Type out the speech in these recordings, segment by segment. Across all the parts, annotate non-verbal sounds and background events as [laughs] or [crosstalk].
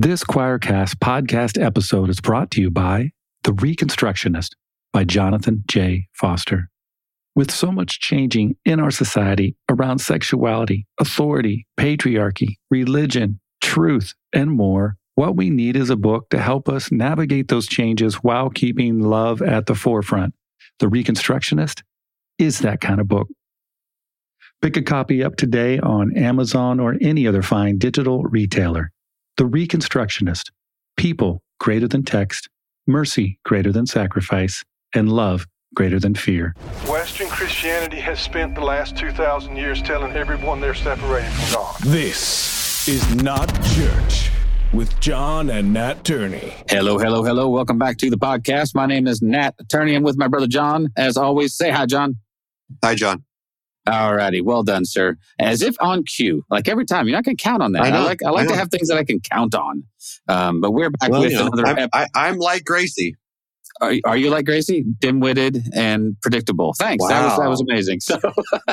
This Quoircast podcast episode is brought to you by The Reconstructionist by Jonathan J. Foster. With so much changing in our society around sexuality, authority, patriarchy, religion, truth, and more, what we need is a book to help us navigate those changes while keeping love at the forefront. The Reconstructionist is that kind of book. Pick a copy up today on Amazon or any other fine digital retailer. The Reconstructionist People greater than text, mercy greater than sacrifice, and love greater than fear. Western Christianity has spent the last 2,000 years telling everyone they're separated from God. This is not church with John and Nat Turney. Hello, hello, hello. Welcome back to the podcast. My name is Nat Turney. I'm with my brother John. As always, say hi, John. Hi, John. All righty. Well done, sir. As if on cue, like every time. You're not going to count on that. I know, like I like I to have things that I can count on. Um, but we're back Well, with you know, another. I'm, ep- I'm like Gracie. Are, are you like Gracie? Dim-witted and predictable. Thanks. That was that was amazing. So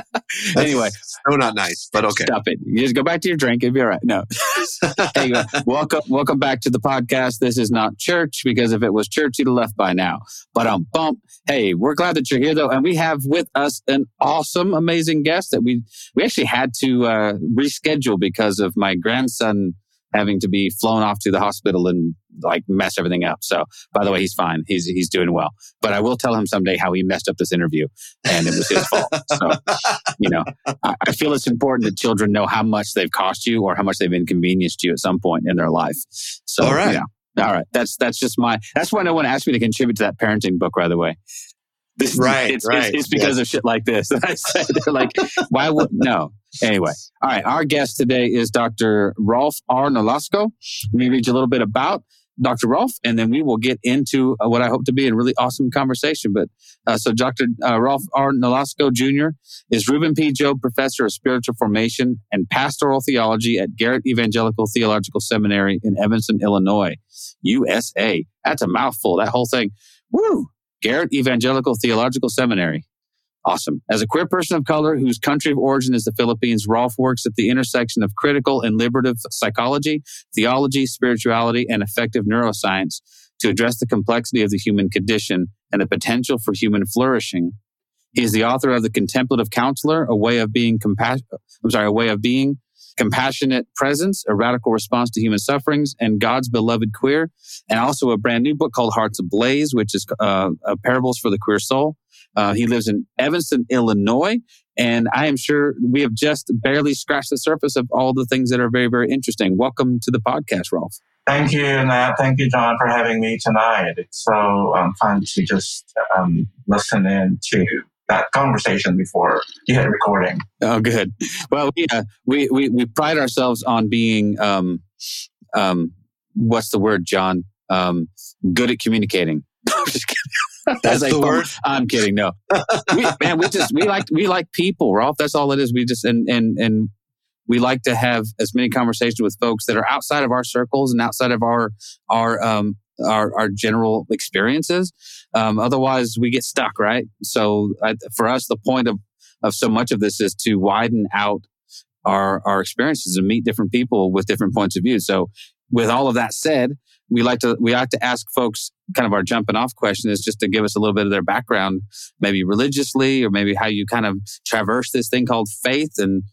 [laughs] anyway, so not nice, but okay. Stop it. You just go back to your drink. It'll be all right. No. [laughs] anyway, welcome, welcome back to the podcast. This is not church because if it was church, you'd have left by now. But um, bump. Hey, we're glad that you're here though, and we have with us an awesome, amazing guest that we we actually had to uh, reschedule because of my grandson having to be flown off to the hospital and like mess everything up. So, by the way, he's fine. He's he's doing well. But I will tell him someday how he messed up this interview, and it was his fault. So, [laughs] you know, I, I feel it's important that children know how much they've cost you or how much they've inconvenienced you at some point in their life. So, All right. you know, all right. That's that's just my. That's why no one asked me to contribute to that parenting book. By the way, this Right, It's, right, it's, it's because yes. of shit like this. [laughs] I said they're like, why would no? Anyway, all right. Our guest today is Dr. Rolf R. Nolasco. Let me read you a little bit about Dr. Rolf, and then we will get into uh, what I hope to be a really awesome conversation. But uh, so, Dr. Uh, Rolf R. Nolasco Jr. is Reuben P. Job Professor of Spiritual Formation and Pastoral Theology at Garrett Evangelical Theological Seminary in Evanston, Illinois, USA. That's a mouthful. That whole thing. Woo! Garrett Evangelical Theological Seminary. Awesome. As a queer person of color whose country of origin is the Philippines, Rolf works at the intersection of critical and liberative psychology, theology, spirituality, and affective neuroscience to address the complexity of the human condition and the potential for human flourishing. He is the author of The Contemplative Counselor, a way of being compassion, I'm sorry, a way of being compassionate presence, a radical response to human sufferings, and God's beloved queer, and also a brand new book called Hearts Ablaze, which is uh, uh, parables for the queer soul. Uh, he lives in Evanston, Illinois, and I am sure we have just barely scratched the surface of all the things that are very, very interesting. Welcome to the podcast, Rolf. Thank you, Nat. Thank you, John, for having me tonight. It's so um, fun to just um, listen in to that conversation before you hit recording. Oh, good. Well, we uh, we, we we pride ourselves on being um um what's the word, John? Um, good at communicating. [laughs] I'm just kidding. That's the word? I'm kidding. No, we, man, we just we like we like people, Rolf. That's all it is. We just and and and we like to have as many conversations with folks that are outside of our circles and outside of our our um our our general experiences. Um, otherwise, we get stuck, right? So, I, for us, the point of of so much of this is to widen out our our experiences and meet different people with different points of view. So, with all of that said, we like to we like to ask folks kind of our jumping off question is just to give us a little bit of their background, maybe religiously or maybe how you kind of traverse this thing called faith, and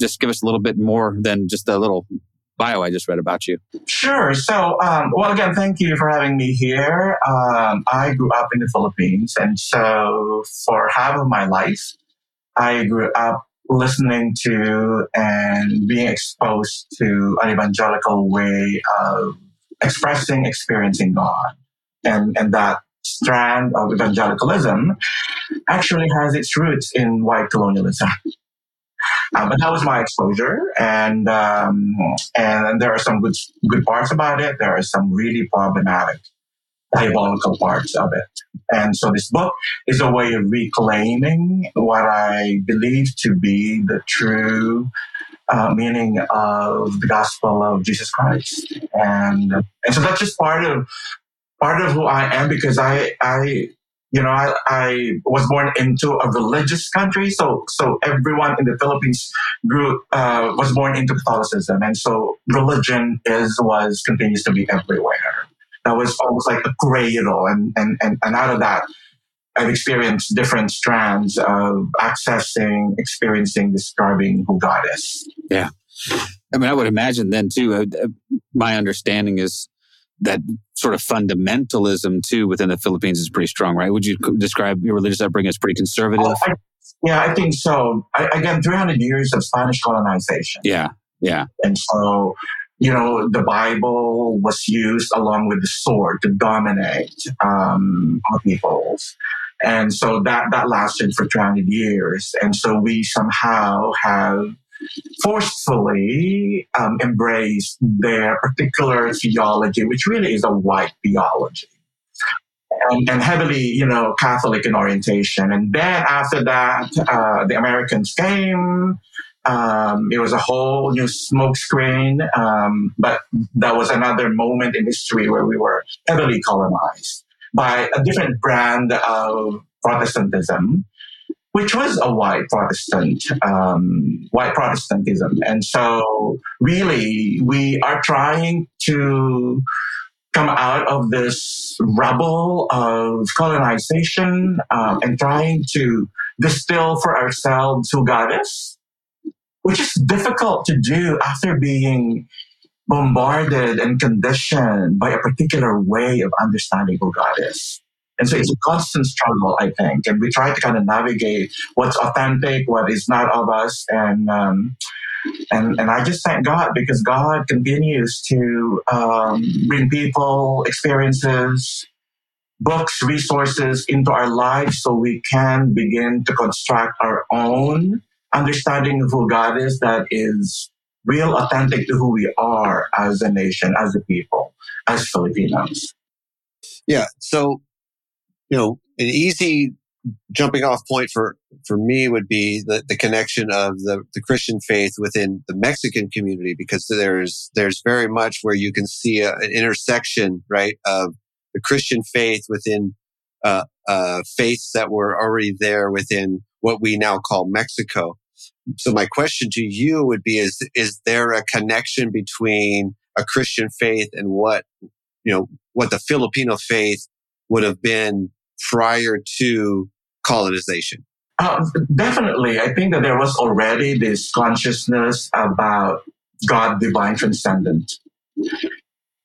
just give us a little bit more than just a little bio I just read about you. Sure. So, um, well, again, thank you for having me here. Um, I grew up in the Philippines, and so for half of my life, I grew up listening to and being exposed to an evangelical way of expressing, experiencing God. And, and that strand of evangelicalism actually has its roots in white colonialism. Uh, but that was my exposure, and um, and there are some good good parts about it. There are some really problematic diabolical parts of it. And so this book is a way of reclaiming what I believe to be the true uh, meaning of the gospel of Jesus Christ. And and so that's just part of part of who I am because I I you know, I, I was born into a religious country, so so everyone in the Philippines grew uh, was born into Catholicism, and so religion is was continues to be everywhere. That was almost like a cradle, and and and, and out of that, I've experienced different strands of accessing, experiencing, describing who God is. Yeah. I mean, I would imagine then too, uh, uh, my understanding is that sort of fundamentalism too within the Philippines is pretty strong, right? Would you describe your religious upbringing as pretty conservative? Oh, I, yeah, I think so. I, again, 300 years of Spanish colonization. Yeah, yeah. And so, you know, the Bible was used along with the sword to dominate um, peoples. And so that, that lasted for 300 years. And so we somehow have forcefully um, embraced their particular theology, which really is a white theology. And, and, heavily, you know, Catholic in orientation. And then after that, uh, the Americans came. Um, it was a whole new smokescreen, um, but that was another moment in history where we were heavily colonized by a different brand of Protestantism which was a white Protestant, um, white Protestantism. And so really we are trying to come out of this rubble of colonization um, and trying to distill for ourselves who God is, which is difficult to do after being bombarded and conditioned by a particular way of understanding who God is. And so it's a constant struggle, I think. And we try to kind of navigate what's authentic, what is not of us. And, um, and, and I just thank God because God continues to um, bring people, experiences, books, resources into our lives so we can begin to construct our own understanding of who God is that is real, authentic to who we are as a nation, as a people, as Filipinos. Yeah. So you know, an easy jumping off point for, for me would be the, the connection of the, the Christian faith within the Mexican community, because there's, there's very much where you can see a, an intersection, right, of the Christian faith within, uh, uh, faiths that were already there within what we now call Mexico. So my question to you would be, is, is there a connection between a Christian faith and what, you know, what the Filipino faith would have been prior to colonization? Uh, definitely. I think that there was already this consciousness about God divine transcendent.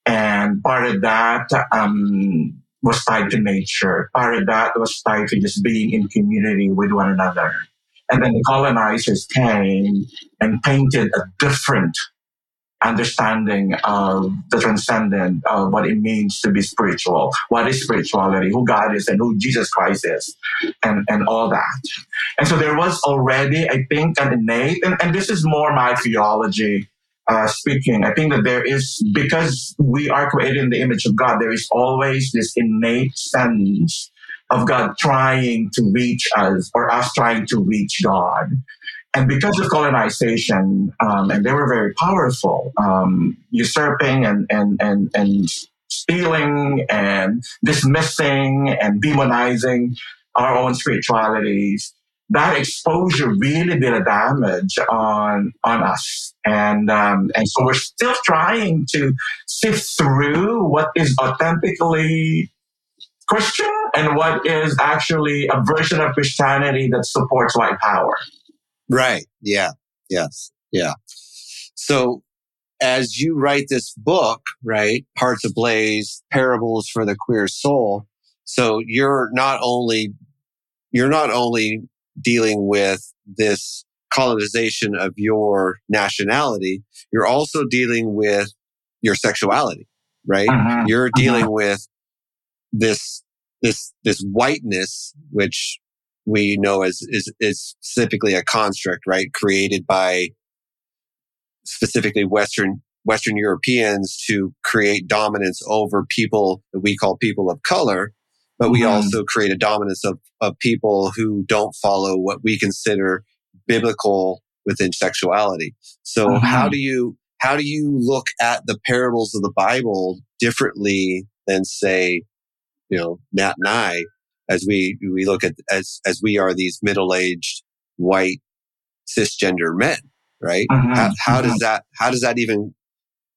And part of that um, was tied to nature. That was tied to just being in community with one another. And then the colonizers came and painted a different understanding of the transcendent, of what it means to be spiritual, what is spirituality, who God is and who Jesus Christ is, and, and all that. And so there was already, I think, an innate, and, and this is more my theology uh, speaking. I think that there is, because we are created in the image of God, there is always this innate sense of God trying to reach us or us trying to reach God. And because of colonization, um, and they were very powerful, um, usurping and, and, and, and stealing and dismissing and demonizing our own spiritualities, that exposure really did a damage on on us, and um, and so we're still trying to sift through what is authentically Christian and what is actually a version of Christianity that supports white power. Right. Yeah. Yes. Yeah. So as you write this book, right, Hearts Ablaze, Parables for the Queer Soul. So you're not only, you're not only dealing with this colonization of your nationality, you're also dealing with your sexuality, right? Uh-huh. You're dealing uh-huh. with this, this, this whiteness, which we know as is, is specifically a construct, right? Created by specifically Western, Western Europeans to create dominance over people that we call people of color. But we mm-hmm. also create a dominance of, of people who don't follow what we consider biblical within sexuality. So mm-hmm. how do you, how do you look at the parables of the Bible differently than say, you know, Nat and I as we we look at as as we are these middle aged white cisgender men, right? Mhm, How, how does that how does that even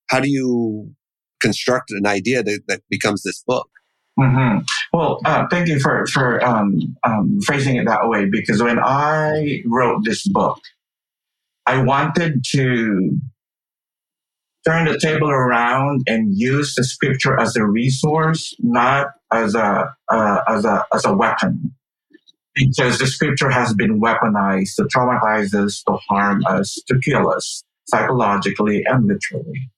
how do you construct an idea that, that becomes this book? Hmm Well, uh, thank you for for um, um, phrasing it that way because when I wrote this book, I wanted to turn the table around and use the scripture as a resource, not as a uh, as a as a weapon. Because the scripture has been weaponized to traumatize us, to harm us, to kill us psychologically and literally.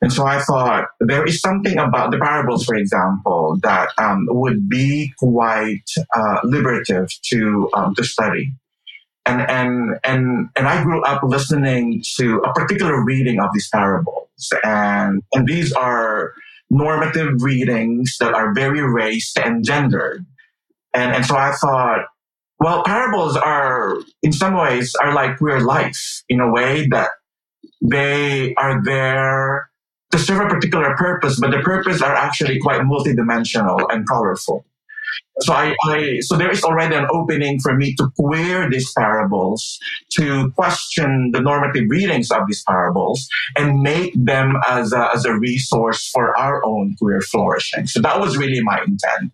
And so I thought there is something about the parables, for example, that um, would be quite uh, liberative to um, to study. And and and and I grew up listening to a particular reading of these parables, and and these are normative readings that are very race and gendered. And and so I thought, well, parables are in some ways are like queer life in a way that they are there to serve a particular purpose, but the purpose are actually quite multidimensional and colorful. So I, I, so there is already an opening for me to queer these parables, to question the normative readings of these parables, and make them as a, as a resource for our own queer flourishing. So that was really my intent,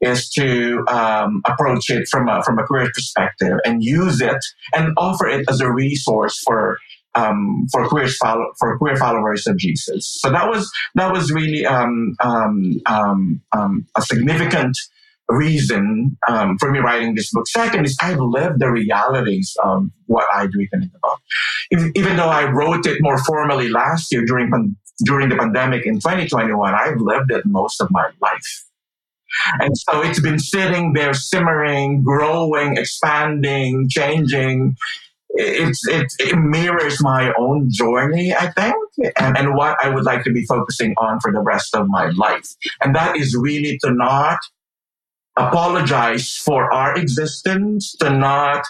is to um, approach it from a from a queer perspective and use it and offer it as a resource for um, for queer follow, for queer followers of Jesus. So that was that was really um, um, um, um, a significant reason um, for me writing this book. Second is I've lived the realities of what I'd written in the book. If, even though I wrote it more formally last year during during the pandemic in 2021, I've lived it most of my life. And so it's been sitting there simmering, growing, expanding, changing. It's, it's, it mirrors my own journey, I think, and, and what I would like to be focusing on for the rest of my life. And that is really to not apologize for our existence, to not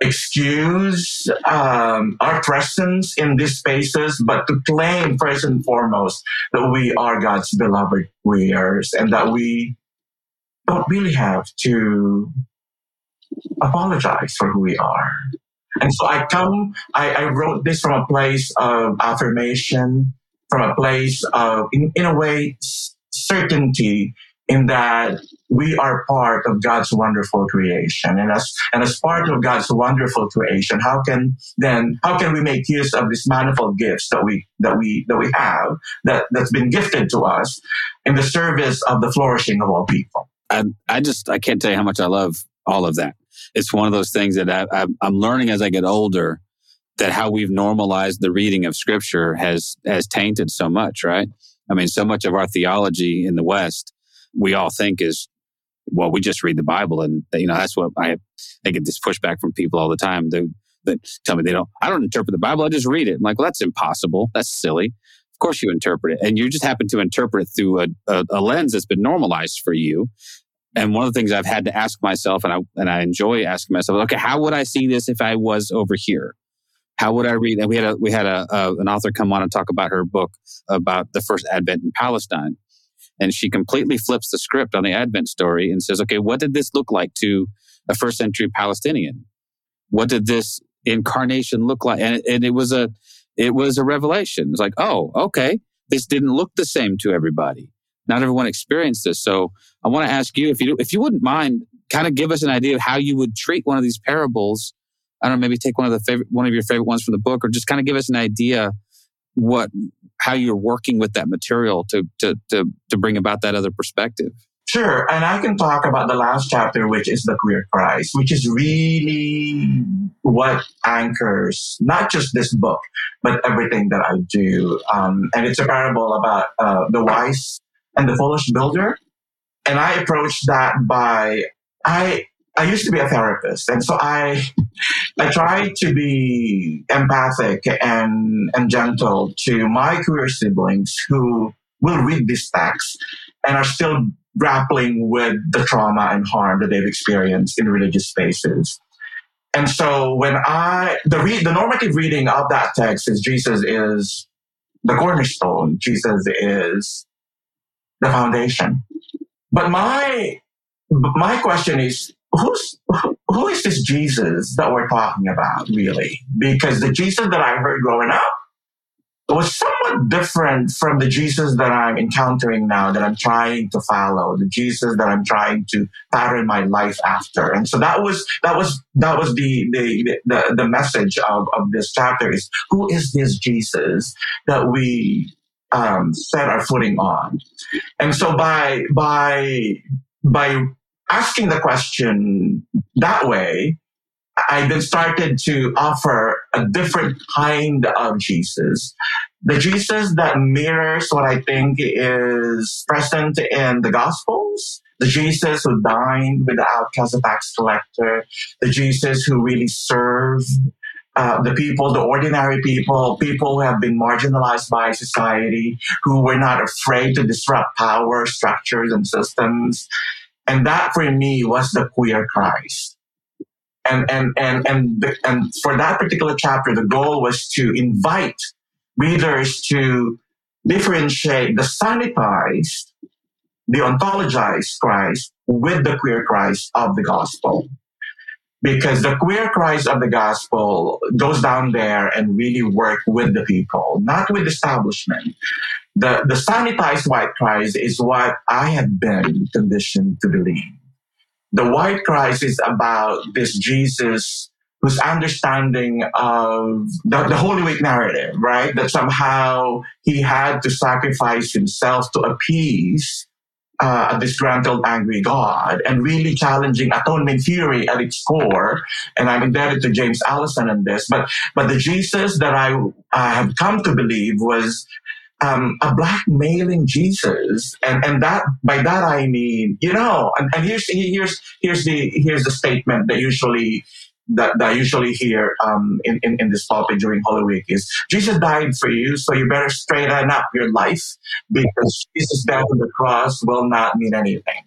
excuse um, our presence in these spaces, but to claim first and foremost that we are God's beloved queers and that we don't really have to apologize for who we are. And so I come, I, I wrote this from a place of affirmation, from a place of, in, in a way, certainty in that we are part of God's wonderful creation. And as, and as part of God's wonderful creation, how can then, how can we make use of these manifold gifts that we, that we, that we have, that, that's been gifted to us in the service of the flourishing of all people? I, I just I can't tell you how much I love all of that. It's one of those things that I, I'm learning as I get older that how we've normalized the reading of Scripture has has tainted so much, right? I mean, so much of our theology in the West we all think is well, we just read the Bible, and you know that's what I I get this pushback from people all the time. They that tell me they don't. I don't interpret the Bible. I just read it. I'm like, well, that's impossible. That's silly. Of course, you interpret it, and you just happen to interpret it through a, a, a lens that's been normalized for you. And one of the things I've had to ask myself, and I and I enjoy asking myself, okay, how would I see this if I was over here? How would I read? And we had a we had a, a an author come on and talk about her book about the first Advent in Palestine, and she completely flips the script on the Advent story and says, okay, what did this look like to a first century Palestinian? What did this incarnation look like? And, and it was a it was a revelation. It's like, oh, okay, this didn't look the same to everybody. Not everyone experienced this. So I want to ask you if you if you wouldn't mind, kind of give us an idea of how you would treat one of these parables. I don't know, maybe take one of the favorite one of your favorite ones from the book, or just kind of give us an idea what how you're working with that material to to to to bring about that other perspective. Sure, and I can talk about the last chapter, which is the queer Christ, which is really what anchors not just this book, but everything that I do. Um, and it's a parable about uh, the wise and the foolish builder. And I approached that by I I used to be a therapist, and so I I try to be empathic and and gentle to my queer siblings who will read this text and are still grappling with the trauma and harm that they've experienced in religious spaces. And so when I, the, re, the normative reading of that text is Jesus is the cornerstone. Jesus is the foundation. But my my question is, who's who is this Jesus that we're talking about, really? Because the Jesus that I heard growing up was somewhat different from the Jesus that I'm encountering now, that I'm trying to follow, the Jesus that I'm trying to pattern my life after. And so that was that was that was the the the, the message of, of this chapter is who is this Jesus that we um, set our footing on? And so by by by asking the question that way, I then started to offer a different kind of Jesus. The Jesus that mirrors what I think is present in the Gospels. The Jesus who dined with the outcast, the tax collector. The Jesus who really served uh, the people, the ordinary people, people who have been marginalized by society, who were not afraid to disrupt power structures and systems. And that for me was the queer Christ. And, and, and, and, and for that particular chapter, the goal was to invite readers to differentiate the sanitized, the ontologized Christ with the queer Christ of the gospel. Because the queer Christ of the gospel goes down there and really work with the people, not with the establishment. The, the sanitized white Christ is what I have been conditioned to believe the white Christ is about this Jesus whose understanding of the, the Holy Week narrative, right? That somehow he had to sacrifice himself to appease uh, a disgruntled, angry God, and really challenging atonement theory at its core. And I'm indebted to James Alison on this. But but the Jesus that I, I have come to believe was um, a blackmailing Jesus, and and that by that I mean, you know, and, and here's here's here's the here's the statement that usually that, that I usually hear um, in, in, in this topic during Holy Week is Jesus died for you, so you better straighten up your life because Jesus' death on the cross will not mean anything.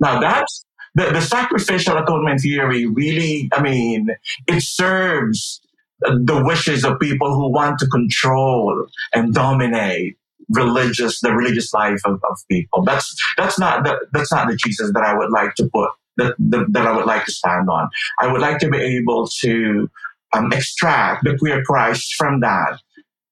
Now that's the, the sacrificial atonement theory really, I mean, it serves the wishes of people who want to control and dominate religious the religious life of, of people that's that's not the, that's not the jesus that i would like to put that, that, that i would like to stand on i would like to be able to um, extract the queer christ from that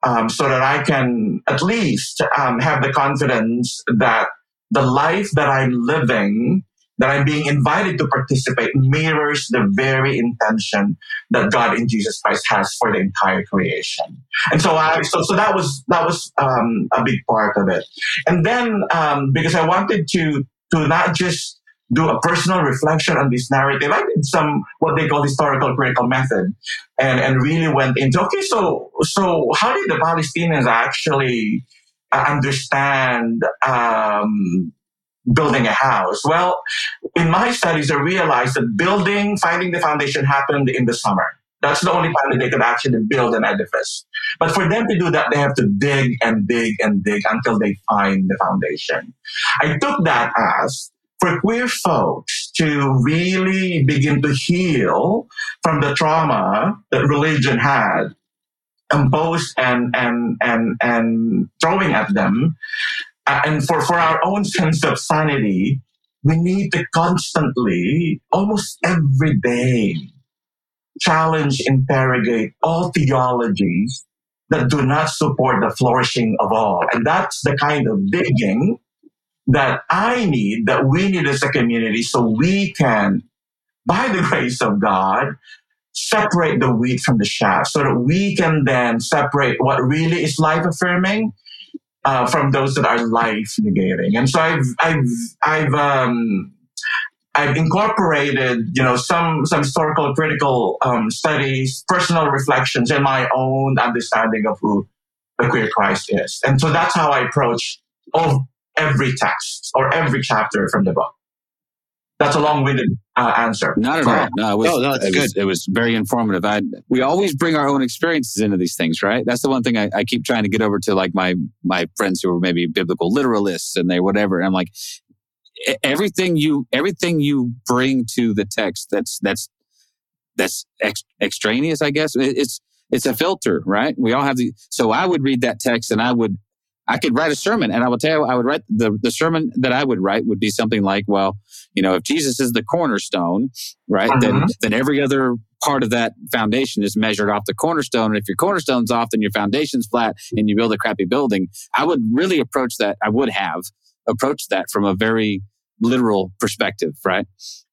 um, so that i can at least um, have the confidence that the life that i'm living that I'm being invited to participate mirrors the very intention that God in Jesus Christ has for the entire creation. And so I, so, so that was, that was, um, a big part of it. And then, um, because I wanted to, to not just do a personal reflection on this narrative, I did some, what they call historical critical method and, and really went into, okay, so, so how did the Palestinians actually uh, understand, um, building a house? Well, in my studies, I realized that building, finding the foundation happened in the summer. That's the only time that they could actually build an edifice. But for them to do that, they have to dig and dig and dig until they find the foundation. I took that as for queer folks to really begin to heal from the trauma that religion had imposed and and and and throwing at them uh, and for, for our own sense of sanity, we need to constantly, almost every day, challenge, interrogate all theologies that do not support the flourishing of all. And that's the kind of digging that I need, that we need as a community, so we can, by the grace of God, separate the wheat from the chaff, so that we can then separate what really is life affirming uh, from those that are life negating. And so I've, I've, I've, um, I've incorporated, you know, some, some historical critical, um, studies, personal reflections, and my own understanding of who the queer Christ is. And so that's how I approach all, every text or every chapter from the book. That's a long-winded uh, answer. Not at all. No, it was, oh, no, it good. Was, it was very informative. I, we always bring our own experiences into these things, right? That's the one thing I, I keep trying to get over to like my my friends who are maybe biblical literalists and they whatever. And I'm like, everything you everything you bring to the text that's that's that's ex- extraneous. I guess it's it's a filter, right? We all have the. So I would read that text and I would I could write a sermon and I will tell you, I would write the, the sermon that I would write would be something like, well, you know, if Jesus is the cornerstone, right, then, Mhm. then every other part of that foundation is measured off the cornerstone. And if your cornerstone's off, then your foundation's flat and you build a crappy building. I would really approach that. I would have approached that from a very literal perspective, right?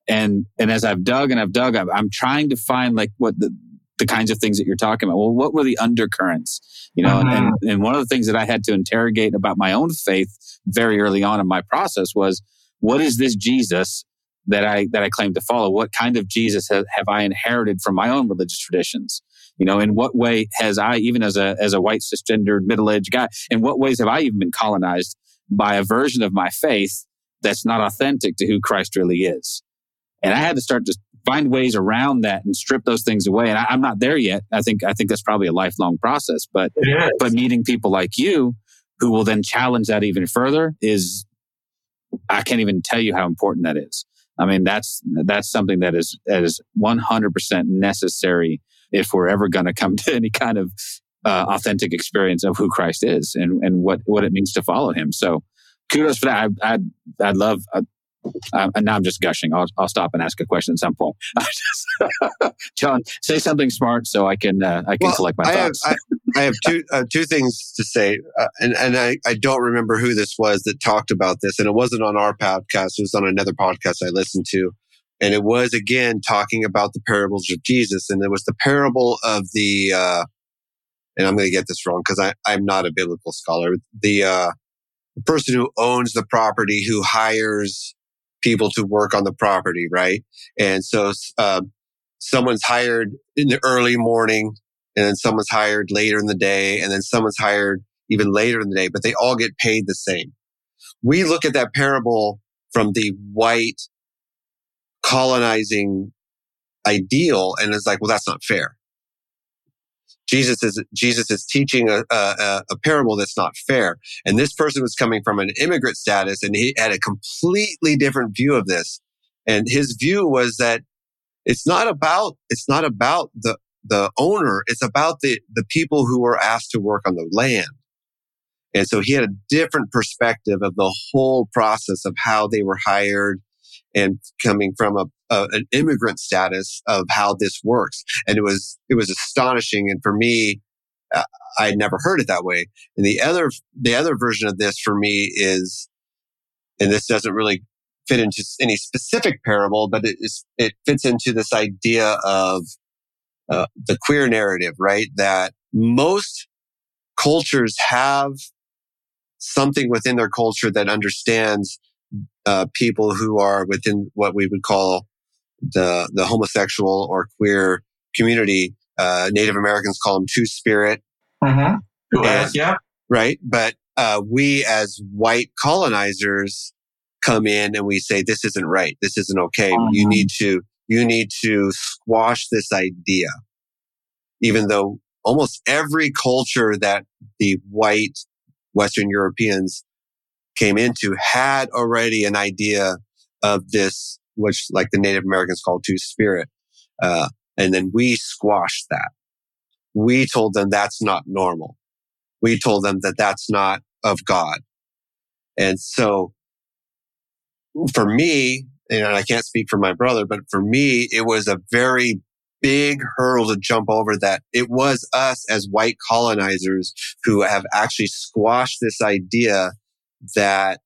And, and as I've dug and I've dug, I'm, I'm trying to find like what the, the kinds of things that you're talking about. Well, what were the undercurrents? You know, and, uh-huh. and one of the things that I had to interrogate about my own faith very early on in my process was, what is this Jesus that I that I claim to follow? What kind of Jesus have, have I inherited from my own religious traditions? You know, in what way has I, even as a as a white cisgendered middle aged guy, in what ways have I even been colonized by a version of my faith that's not authentic to who Christ really is? And I had to start to find ways around that and strip those things away. And I, I'm not there yet. I think I think that's probably a lifelong process. But but meeting people like you who will then challenge that even further is I can't even tell you how important that is. I mean, that's that's something that is that is 100% necessary if we're ever going to come to any kind of uh, authentic experience of who Christ is and, and what, what it means to follow him. So kudos for that. I, I'd, I'd love, uh, uh, and now I'm just gushing. I'll, I'll stop and ask a question at some point. [laughs] [laughs] John, say something smart so I can, uh, I can Well, collect my I have, thoughts. I, I have two uh, two things to say, uh, and and I, I don't remember who this was that talked about this, and it wasn't on our podcast; it was on another podcast I listened to, and it was again talking about the parables of Jesus, and it was the parable of the, uh, and I'm going to get this wrong because I I'm not a biblical scholar. The uh, the person who owns the property who hires people to work on the property, right? And so uh, someone's hired in the early morning and then someone's hired later in the day, and then someone's hired even later in the day, but they all get paid the same. We look at that parable from the white colonizing ideal, and it's like, well, that's not fair. Jesus is Jesus is teaching a, a, a parable that's not fair, and this person was coming from an immigrant status, and he had a completely different view of this. And his view was that it's not about it's not about the the owner. It's about the, the people who were asked to work on the land. And so he had a different perspective of the whole process of how they were hired and coming from a, a, an immigrant status of how this works. And it was, it was astonishing. And for me, uh, I had never heard it that way. And the other, the other version of this for me is, and this doesn't really fit into any specific parable, but it is, it fits into this idea of uh, the queer narrative, right? That most cultures have something within their culture that understands uh, people who are within what we would call the the homosexual or queer community. Uh, Native Americans call them two spirit, Mm-hmm. Yeah. yeah. right? But uh, we as white colonizers come in and we say this isn't right. This isn't okay. You Mhm. need to you need to squash this idea. Even though almost every culture that the white Western Europeans came into had already an idea of this, which like the Native Americans call two spirit. Uh, and then we squashed that. We told them that's not normal. We told them that that's not of God. And so for me, and I can't speak for my brother, but for me, it was a very big hurdle to jump over that it was us as white colonizers who have actually squashed this idea that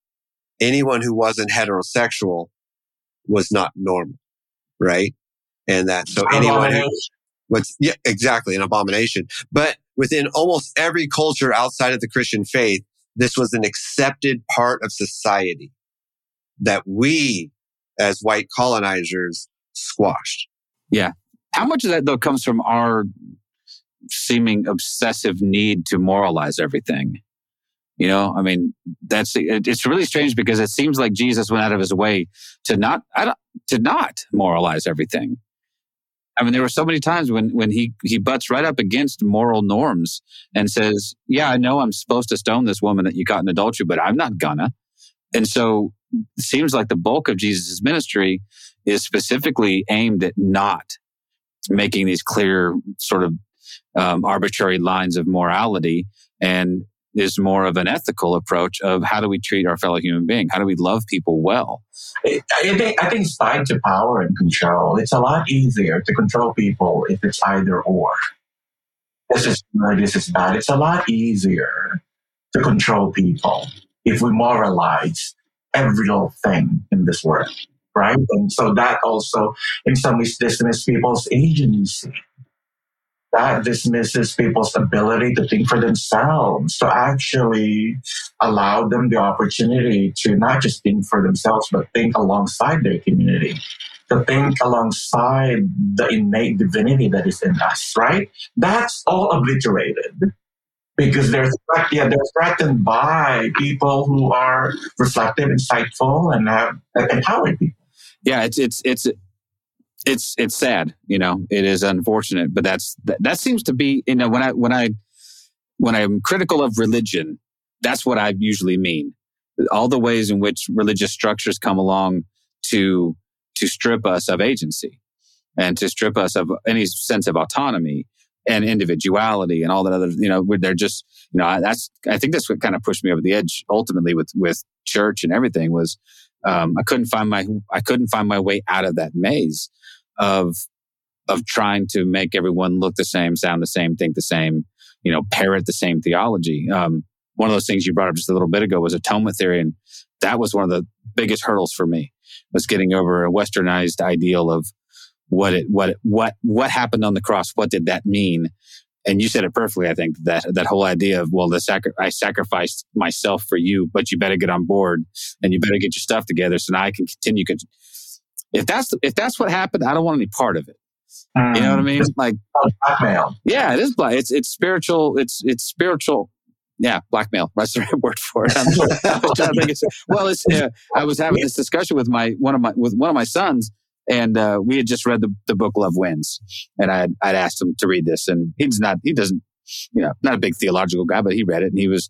anyone who wasn't heterosexual was not normal, right? And that so anyone who what's yeah exactly an abomination, but within almost every culture outside of the Christian faith, this was an accepted part of society that we as white colonizers squashed. Yeah. How much of that though comes from our seeming obsessive need to moralize everything? You know, I mean, that's it, it's really strange because it seems like Jesus went out of his way to not I don't, to not moralize everything. I mean, there were so many times when when he he butts right up against moral norms and says, "Yeah, I know I'm supposed to stone this woman that you caught in adultery, but I'm not gonna." And so, it seems like the bulk of Jesus' ministry is specifically aimed at not making these clear sort of um, arbitrary lines of morality and is more of an ethical approach of how do we treat our fellow human being? How do we love people well? I think, I think it's tied to power and control. It's a lot easier to control people if it's either or. This is good, this is bad. It's a lot easier to control people if we moralize every little thing in this world, right? And so that also, in some ways, dismisses people's agency that dismisses people's ability to think for themselves, to actually allow them the opportunity to not just think for themselves, but think alongside their community, to think alongside the innate divinity that is in us, right? That's all obliterated because they're, yeah, they're threatened by people who are reflective, insightful, and have empowered people. Yeah, it's, it's, it's, it's it's sad you know it is unfortunate but that's that, that seems to be you know when i when i when i'm critical of religion that's what i usually mean. All the ways in which religious structures come along to to strip us of agency and to strip us of any sense of autonomy and individuality and all that other you know they're just you know that's i think that's what kind of pushed me over the edge ultimately with with church and everything was um, I couldn't find my I couldn't find my way out of that maze of of trying to make everyone look the same, sound the same, think the same, you know, parrot the same theology. Um, one of those things you brought up just a little bit ago was atonement theory, and that was one of the biggest hurdles for me was getting over a westernized ideal of what it what what what happened on the cross. What did that mean? and you said it perfectly. I think that that whole idea of well, the sacri- I sacrificed myself for you, but you better get on board and you better get your stuff together so now I can continue. If that's if that's what happened, I don't want any part of it. Um, you know what I mean? Like blackmail. Yeah, it is black. It's it's spiritual. It's it's spiritual. Yeah, blackmail. That's the [laughs] right word for it. I'm, I'm trying to think it's, well, it's, uh, I was having this discussion with my one of my with one of my sons, and uh, we had just read the, the book Love Wins, and I I'd asked him to read this, and he's not he doesn't you know not a big theological guy, but he read it, and he was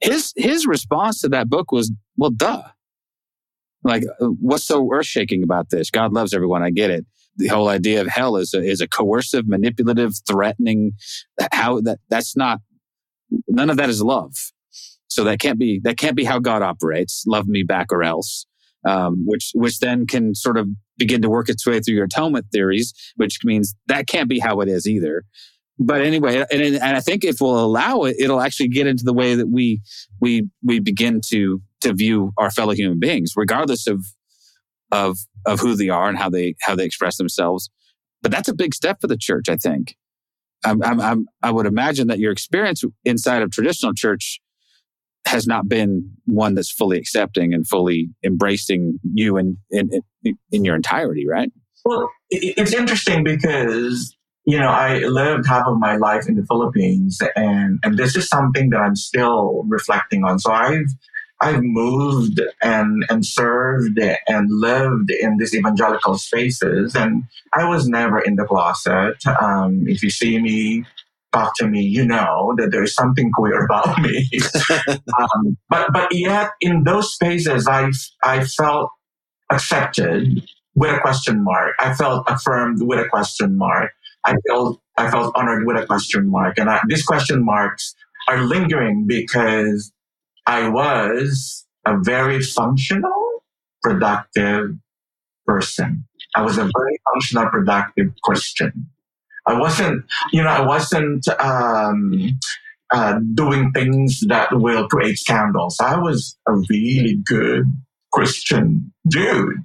his his response to that book was well, duh. Like, uh, what's so earth shaking about this? God loves everyone. I get it. The whole idea of hell is a, is a coercive, manipulative, threatening. How that that's not. None of that is love. So that can't be that can't be how God operates. Love me back or else. Um, which which then can sort of begin to work its way through your atonement theories, which means that can't be how it is either. But anyway, and, and I think if we'll allow it, it'll actually get into the way that we we we begin to to view our fellow human beings, regardless of of of who they are and how they how they express themselves. But that's a big step for the church, I think. I'm, I'm, I'm, i would imagine that your experience inside of traditional church has not been one that's fully accepting and fully embracing you in, in, in your entirety, right? Well, it's interesting because, you know, I lived half of my life in the Philippines and, and this is something that I'm still reflecting on. So I've, I've moved and, and served and lived in these evangelical spaces and I was never in the closet. Um, if you see me talk to me, you know that there's something [laughs] queer about me. [laughs] um, but but yet in those spaces, I I felt accepted with a question mark. I felt affirmed with a question mark. I felt I felt honored with a question mark, and I, these question marks are lingering because I was a very functional, productive person. I was a very functional, productive Christian. I wasn't, you know, I wasn't um, uh, doing things that will create scandals. I was a really good Christian dude.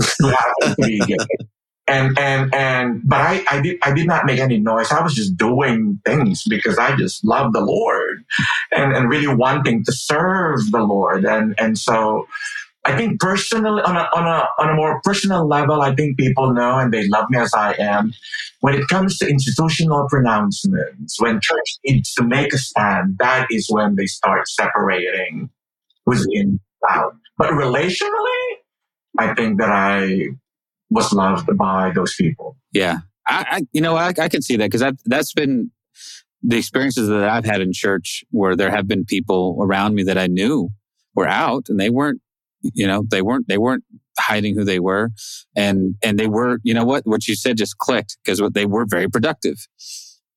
[laughs] And, and, and, but I, I did, I did not make any noise. I was just doing things because I just love the Lord and, and really wanting to serve the Lord. And, and so, I think personally, on a, on a, on a more personal level, I think people know and they love me as I am. When it comes to institutional pronouncements, when church needs to make a stand, that is when they start separating who's in out. But relationally, I think that I was loved by those people. Yeah. I, I you know, I, I can see that because that's been the experiences that I've had in church where there have been people around me that I knew were out and they weren't you know, they weren't, they weren't hiding who they were. And, and they were, you know what, what you said just clicked because they were very productive.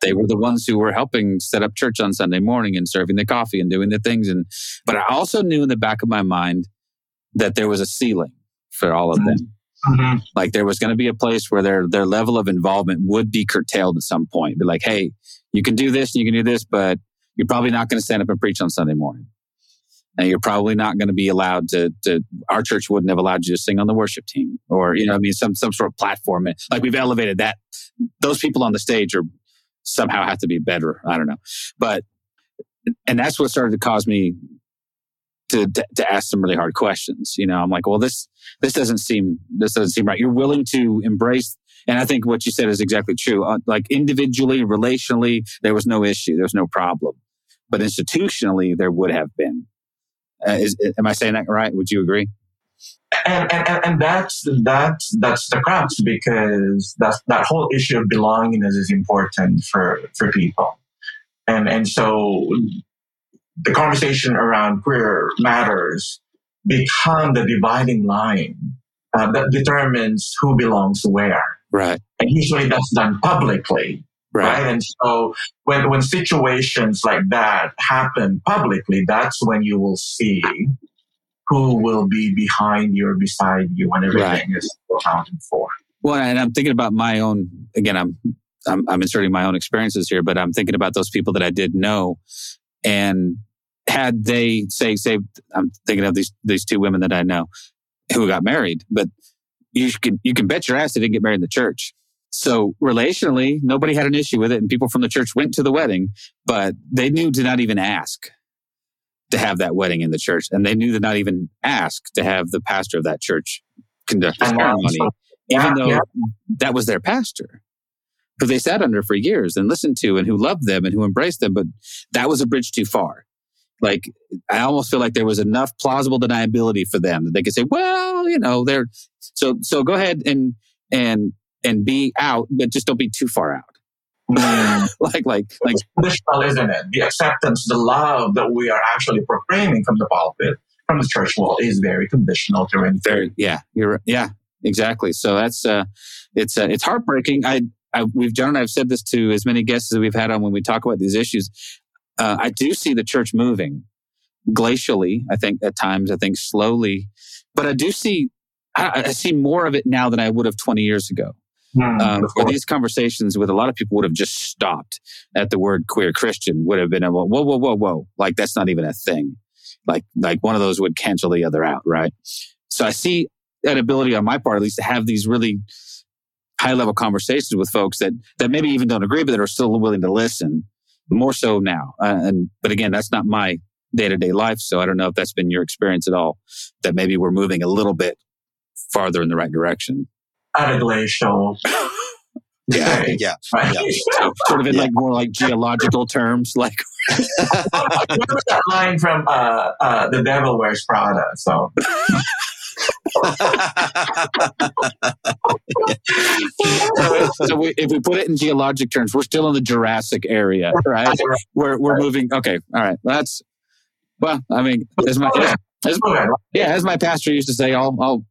They were the ones who were helping set up church on Sunday morning and serving the coffee and doing the things. And but I also knew in the back of my mind that there was a ceiling for all of them. Mhm. Like there was going to be a place where their their level of involvement would be curtailed at some point. Be like, hey, you can do this and you can do this, but you're probably not going to stand up and preach on Sunday morning. And you're probably not going to be allowed to, to, our church wouldn't have allowed you to sing on the worship team or, you know, I mean, some, some sort of platform. Like we've elevated that. Those people on the stage are somehow have to be better. I don't know. But, and that's what started to cause me to, to, to ask some really hard questions. You know, I'm like, well, this, this doesn't seem, this doesn't seem right. You're willing to embrace and I think what you said is exactly true. Uh, like individually, relationally, there was no issue. There was no problem. But institutionally, there would have been. Uh, is, am I saying that right? Would you agree? and, and, and- and that's that's that's the crux because that's that whole issue of belongingness is important for for people and and so the conversation around queer matters become the dividing line uh, that determines who belongs where Right. and usually that's done publicly right? And so when when situations like that happen publicly, that's when you will see who will be behind you or beside you when everything is accounted for. Well, and I'm thinking about my own. Again, I'm, I'm I'm inserting my own experiences here, but I'm thinking about those people that I did know, and had they say say I'm thinking of these these two women that I know who got married, but you can you can bet your ass they didn't get married in the church. So relationally, nobody had an issue with it, and people from the church went to the wedding, but they knew to not even ask to have that wedding in the church, and they knew to not even ask to have the pastor of that church conduct the And ceremony also- even though yeah. that was their pastor who they sat under for years and listened to and who loved them and who embraced them but that was a bridge too far like i almost feel like there was enough plausible deniability for them that they could say well you know they're so so go ahead and and and be out but just don't be too far out Mm. like [laughs] like like It's conditional, isn't it? The acceptance, the love that we are actually proclaiming from the pulpit, from the church wall, is very conditional to very yeah you're yeah exactly so that's uh it's uh, it's heartbreaking i I, we've John and I've said this to as many guests as we've had on when we talk about these issues. Uh, I do see the church moving glacially. I think at times, I think slowly, but I do see I, I see more of it now than I would have 20 years ago. Mm, Um, where these conversations with a lot of people would have just stopped at the word queer Christian. Would have been a whoa, whoa, whoa, whoa, like that's not even a thing. Like like one of those would cancel the other out, right? So I see an ability on my part, at least, to have these really high level conversations with folks that that maybe even don't agree, but that are still willing to listen. More so now, uh, and but again, that's not my day to day life. So I don't know if that's been your experience at all. That maybe we're moving a little bit farther in the right direction. At a glacial. [laughs] [laughs] Yeah, yeah. Right? sort of in Yeah. like more like geological terms, like [laughs] Remember that line from uh, uh, The Devil Wears Prada. So so, so we, if we put it in geologic terms, we're still in the Jurassic area, right? We're we're moving. Okay, all right. That's well. I mean, as my as, yeah, as my pastor used to say, all all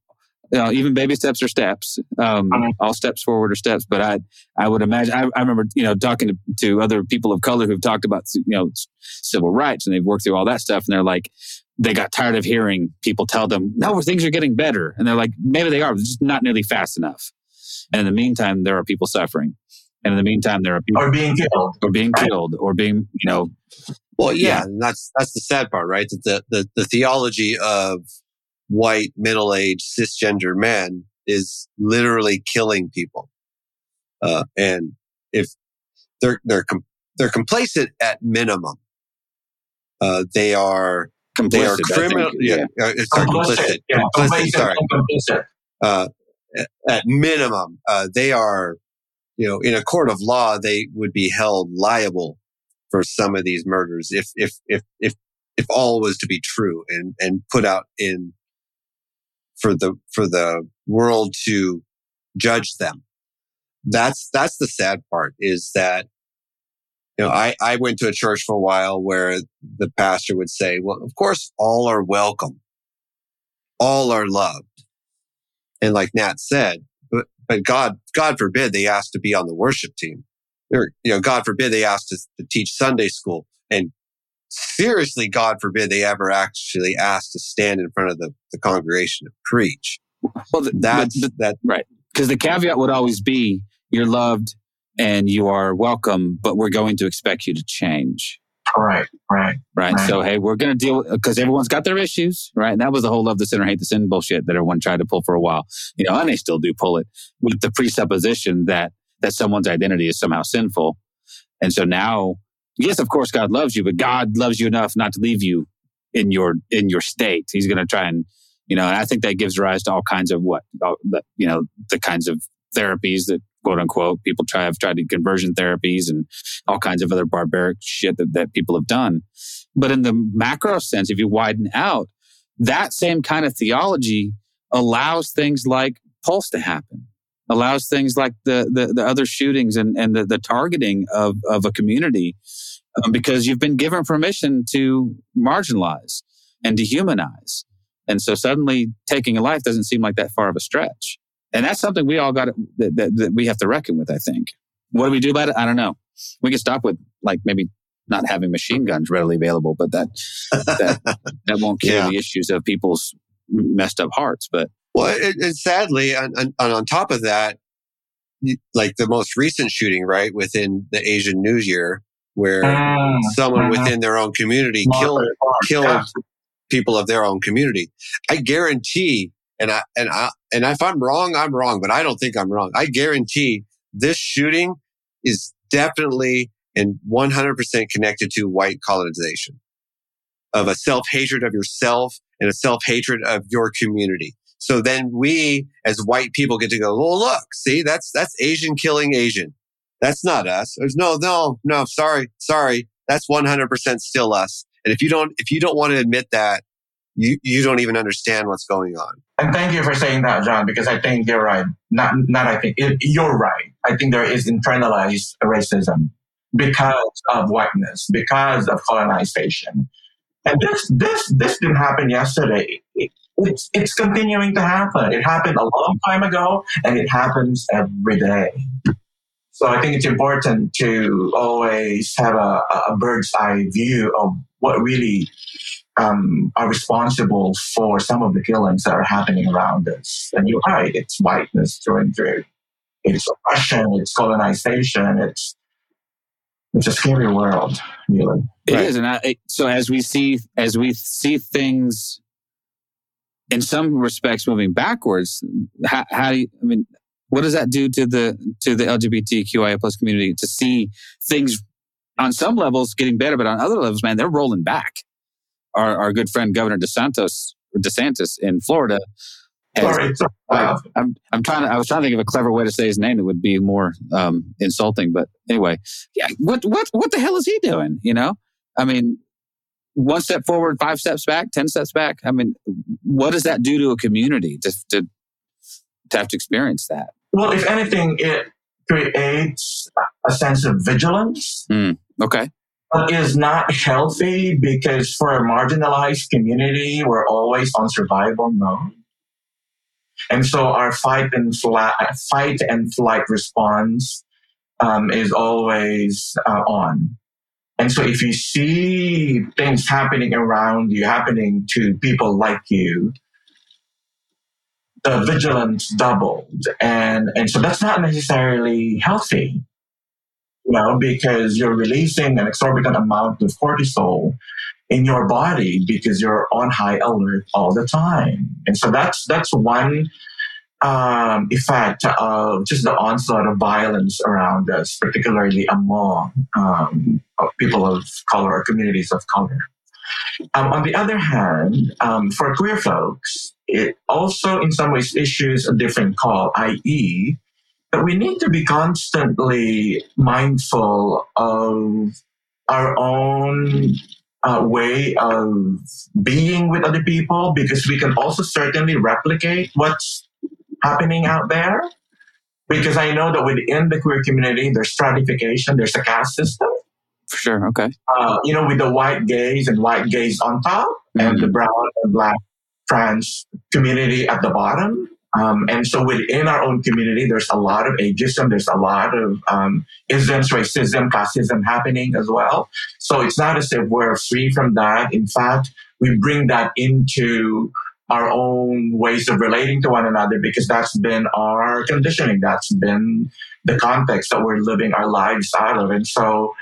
you know, even baby steps are steps. Um, all steps forward are steps. But I I would imagine. I, I remember you know talking to, to other people of color who've talked about you know civil rights and they've worked through all that stuff, and they're like. They got tired of hearing people tell them, no, things are getting better. And they're like, maybe they are, but just not nearly fast enough. And in the meantime, there are people suffering. And in the meantime, there are people Or being killed. or being killed or being, you know, Well, yeah, Yeah. and that's that's the sad part, right? That the, the the theology of white middle aged cisgender men is literally killing people, uh, and if they're they're com- they're complacent at minimum, uh, they are they are complicit. I think. criminal. Yeah, uh, sorry, complicit. Yeah, Complicit, complicit sorry. complicit. uh, at minimum, uh, they are, you know, in a court of law, they would be held liable for some of these murders if, if, if, if, if all was to be true and, and put out in for the, for the world to judge them. That's, that's the sad part is that, you know, I, I went to a church for a while where the pastor would say, well, of course, all are welcome. All are loved. And like Nat said, but, but God, God forbid they ask to be on the worship team. or, you know, God forbid they asked us to teach Sunday school. And seriously, God forbid they ever actually asked to stand in front of the, the congregation to preach. Well, the, That's the, that. right. Because the caveat would always be you're loved and you are welcome, but we're going to expect you to change. Right, right. Right. Right. So, hey, we're going to deal because everyone's got their issues. Right. And that was the whole love the sinner, hate the sin bullshit that everyone tried to pull for a while. You know, and they still do pull it with the presupposition that, that someone's identity is somehow sinful. And so now, yes, of course, God loves you, but God loves you enough not to leave you in your, in your state. He's going to try and, you know, and I think that gives rise to all kinds of what, all the, you know, the kinds of therapies that quote unquote people try have tried conversion therapies and all kinds of other barbaric shit that, that people have done. But in the macro sense, if you widen out, that same kind of theology allows things like Pulse to happen, allows things like the the, the other shootings and, and the, the targeting of, of a community um, because you've been given permission to marginalize and dehumanize. And so suddenly taking a life doesn't seem like that far of a stretch. And that's something we all got that, that, that we have to reckon with, I think. What do we do about it? I don't know. We can stop with like maybe not having machine guns readily available, but that that, [laughs] that won't cure Yeah. the issues of people's messed up hearts. But Well, it, and sadly, and, and, and on top of that, like the most recent shooting, right, within the Asian New Year, where Mm, someone mhm. within their own community killed killed Yeah. people of their own community. I guarantee, and I and I and if I'm wrong, I'm wrong, but I don't think I'm wrong. I guarantee this shooting is definitely and 100% connected to white colonization of a self hatred of yourself and a self hatred of your community. So then we as white people get to go, well, look, see, that's, that's Asian killing Asian. That's not us. There's no, no, no, sorry, sorry. That's 100% still us. And if you don't, if you don't want to admit that, you, you don't even understand what's going on. And thank you for saying that, John, because I think you're right. Not, not I think it, you're right. I think there is internalized racism because of whiteness, because of colonization. And this, this, this didn't happen yesterday. It, it's, it's continuing to happen. It happened a long time ago and it happens every day. So I think it's important to always have a, a bird's eye view of what really um, are responsible for some of the killings that are happening around us. And you're right, it's whiteness through and through. It's oppression, it's colonization, it's it's a scary world, really. It is, Right. and I, it- so as we see as we see things in some respects moving backwards, how, how do you? I mean, what does that do to the to the LGBTQIA plus community to see things on some levels getting better, but on other levels, man, they're rolling back. Our our good friend Governor DeSantis DeSantis in Florida. has- Sorry, sorry. Uh, I'm I'm trying to I was trying to think of a clever way to say his name that would be more um, insulting, but anyway, yeah. What what what the hell is he doing? You know, I mean, one step forward, five steps back, ten steps back. I mean, what does that do to a community to to, to have to experience that? well, if anything, it creates a sense of vigilance Okay, that is not healthy because for a marginalized community, we're always on survival mode. And so our fight and flight, fight and flight response um, is always uh, on. And so if you see things happening around you, happening to people like you, the vigilance doubled. And, and so that's not necessarily healthy, you know, because you're releasing an exorbitant amount of cortisol in your body because you're on high alert all the time. And so that's, that's one um, effect of just the onslaught of violence around us, particularly among um, people of color or communities of color. Um, on the other hand, um, for queer folks, it also in some ways issues a different call, i.e., we need to be constantly mindful of our own uh, way of being with other people because we can also certainly replicate what's happening out there. Because I know that within the queer community, there's stratification, there's a caste system. for sure. Okay, Uh, you know, with the white gays and white gays on top, and the brown and black trans community at the bottom. Um, and so within our own community, there's a lot of ageism, there's a lot of um, isms, racism, classism happening as well. So it's not as if we're free from that. In fact, we bring that into our own ways of relating to one another because that's been our conditioning. That's been the context that we're living our lives out of. And so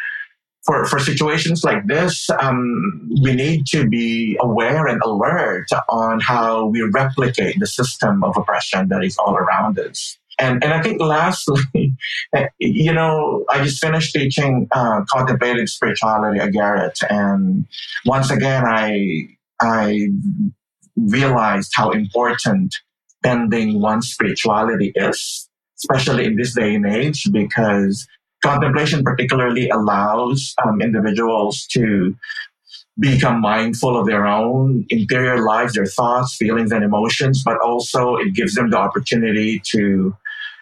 for, for situations like this, um, we need to be aware and alert on how we replicate the system of oppression that is all around us. And, and I think lastly, [laughs] you know, I just finished teaching uh, contemplative spirituality at Garrett, and once again, I I realized how important bending one's spirituality is, especially in this day and age, because contemplation particularly allows um, individuals to become mindful of their own interior lives, their thoughts, feelings, and emotions, but also it gives them the opportunity to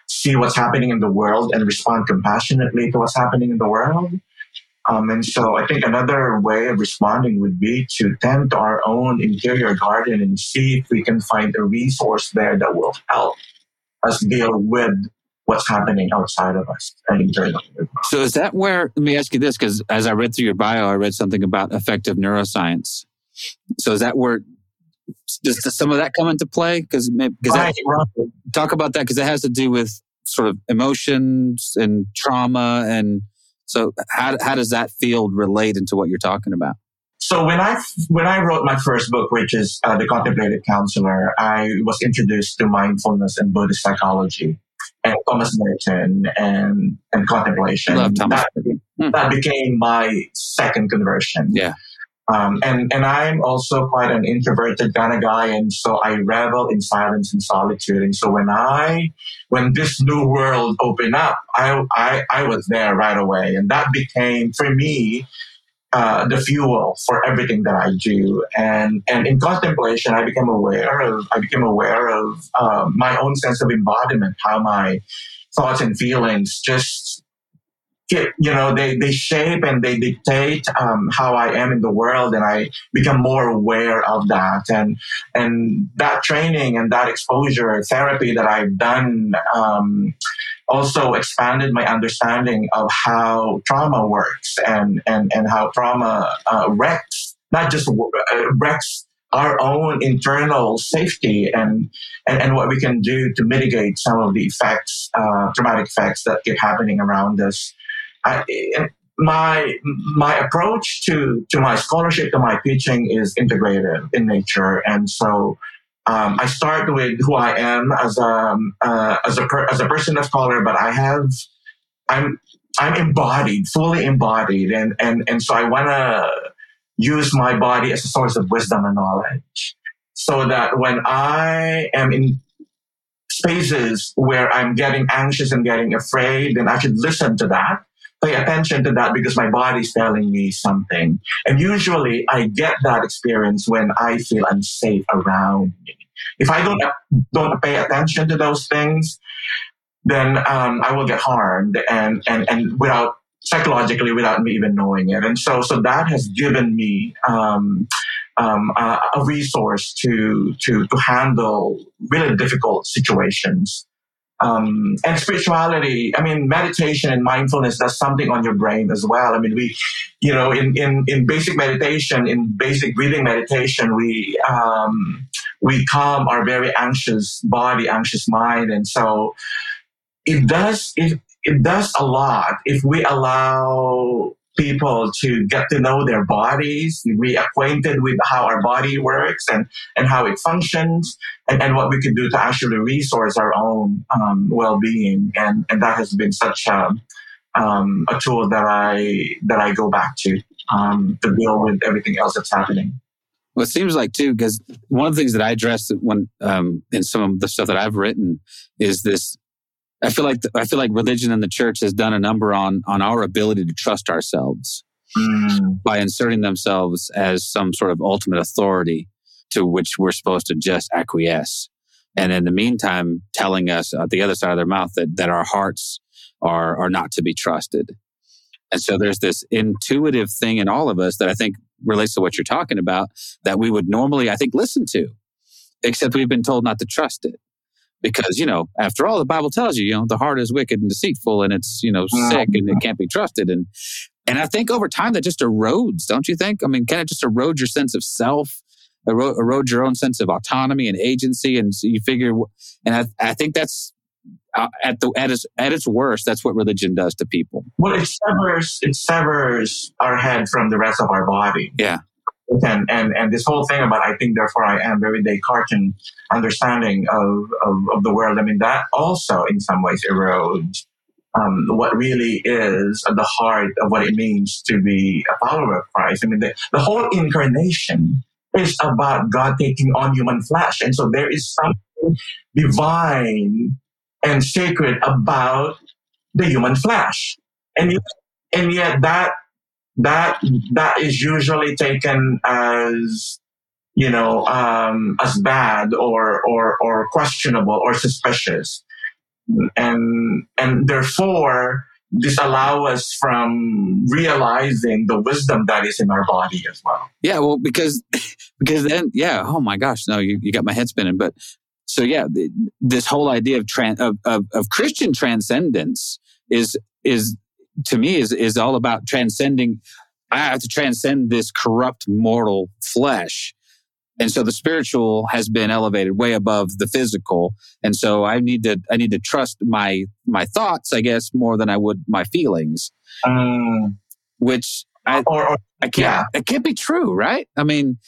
see what's happening in the world and respond compassionately to what's happening in the world. Um, and so I think another way of responding would be to tend to our own interior garden and see if we can find a resource there that will help us deal with what's happening outside of us and. So is that where, let me ask you this, because as I read through your bio, I read something about affective neuroscience. So is that where, does some of that come into play? Because right, right. talk about that, because it has to do with sort of emotions and trauma. And so how, how does that field relate into what you're talking about? So when I when I wrote my first book, which is uh, the Contemplative Counselor, I was introduced to mindfulness and Buddhist psychology and Thomas Merton and and contemplation. Love Thomas. That, hmm. that became my second conversion. Yeah. Um, and and I'm also quite an introverted kind of guy, and so I revel in silence and solitude. And so when I when this new world opened up, I I, I was there right away, and that became for me uh, the fuel for everything that I do. And and in contemplation, I became aware of I became aware of uh, my own sense of embodiment, how my thoughts and feelings just get you know they they shape and they dictate um, how I am in the world, and I become more aware of that. And and that training and that exposure therapy that I've done. Um, also expanded my understanding of how trauma works and, and, and how trauma uh, wrecks, not just uh, wrecks our own internal safety and, and, and what we can do to mitigate some of the effects, uh, traumatic effects that keep happening around us. I, my my approach to to my scholarship to my teaching is integrative in nature, and so um, I start with who I am as a um, uh, as a per, as a person of color, but I have I'm I'm embodied, fully embodied, and and and so I want to use my body as a source of wisdom and knowledge, so that when I am in spaces where I'm getting anxious and getting afraid, then I should listen to that pay attention to that because my body's telling me something. And usually I get that experience when I feel unsafe around me. If I don't, don't pay attention to those things, then um, I will get harmed and, and, and without psychologically without me even knowing it. And so, so that has given me, um, um, a, a, resource to, to, to handle really difficult situations. Um, and spirituality, I mean, meditation and mindfulness, does something on your brain as well. I mean, we, you know, in, in, in basic meditation, in basic breathing meditation, we, um, we calm our very anxious body, anxious mind. And so it does, it, it does a lot if we allow people to get to know their bodies, be acquainted with how our body works and, and how it functions, and, and what we can do to actually resource our own um, well-being. And, and that has been such a, um, a tool that I that I go back to um, to deal with everything else that's happening. Well, it seems like too, because one of the things that I address when um, in some of the stuff that I've written is this I feel like I feel like religion and the church has done a number on on our ability to trust ourselves mm. by inserting themselves as some sort of ultimate authority to which we're supposed to just acquiesce, and in the meantime, telling us at the other side of their mouth that that our hearts are are not to be trusted. And so there's this intuitive thing in all of us that I think relates to what you're talking about that we would normally, I think, listen to, except we've been told not to trust it. Because you know after all the bible tells you you know the heart is wicked and deceitful and it's you know sick and it can't be trusted. And and i think over time that just erodes don't you think? I mean can it just erode your sense of self erode, erode your own sense of autonomy and agency and so you figure and i, I think that's uh, at the at its at its worst that's what religion does to people. Well, it severs it severs our head from the rest of our body. yeah and and and this whole thing about I think therefore I am very Descartes understanding of, of of the world. I mean that also in some ways erodes um, what really is at the heart of what it means to be a follower of Christ. I mean the, the whole incarnation is about God taking on human flesh, and so there is something divine and sacred about the human flesh, and and yet that that that is usually taken as you know um, as bad or or or questionable or suspicious and and therefore disallow us from realizing the wisdom that is in our body as well Yeah, well, because [laughs] because then, yeah. Oh my gosh, no, you, you got my head spinning. But so yeah, th- this whole idea of, tran- of of of Christian transcendence is is to me is is all about transcending. I have to transcend this corrupt mortal flesh. And so the spiritual has been elevated way above the physical. And so I need to I need to trust my my thoughts, I guess, more than I would my feelings, um, which I or, or I can't. It can't be true, right? I mean,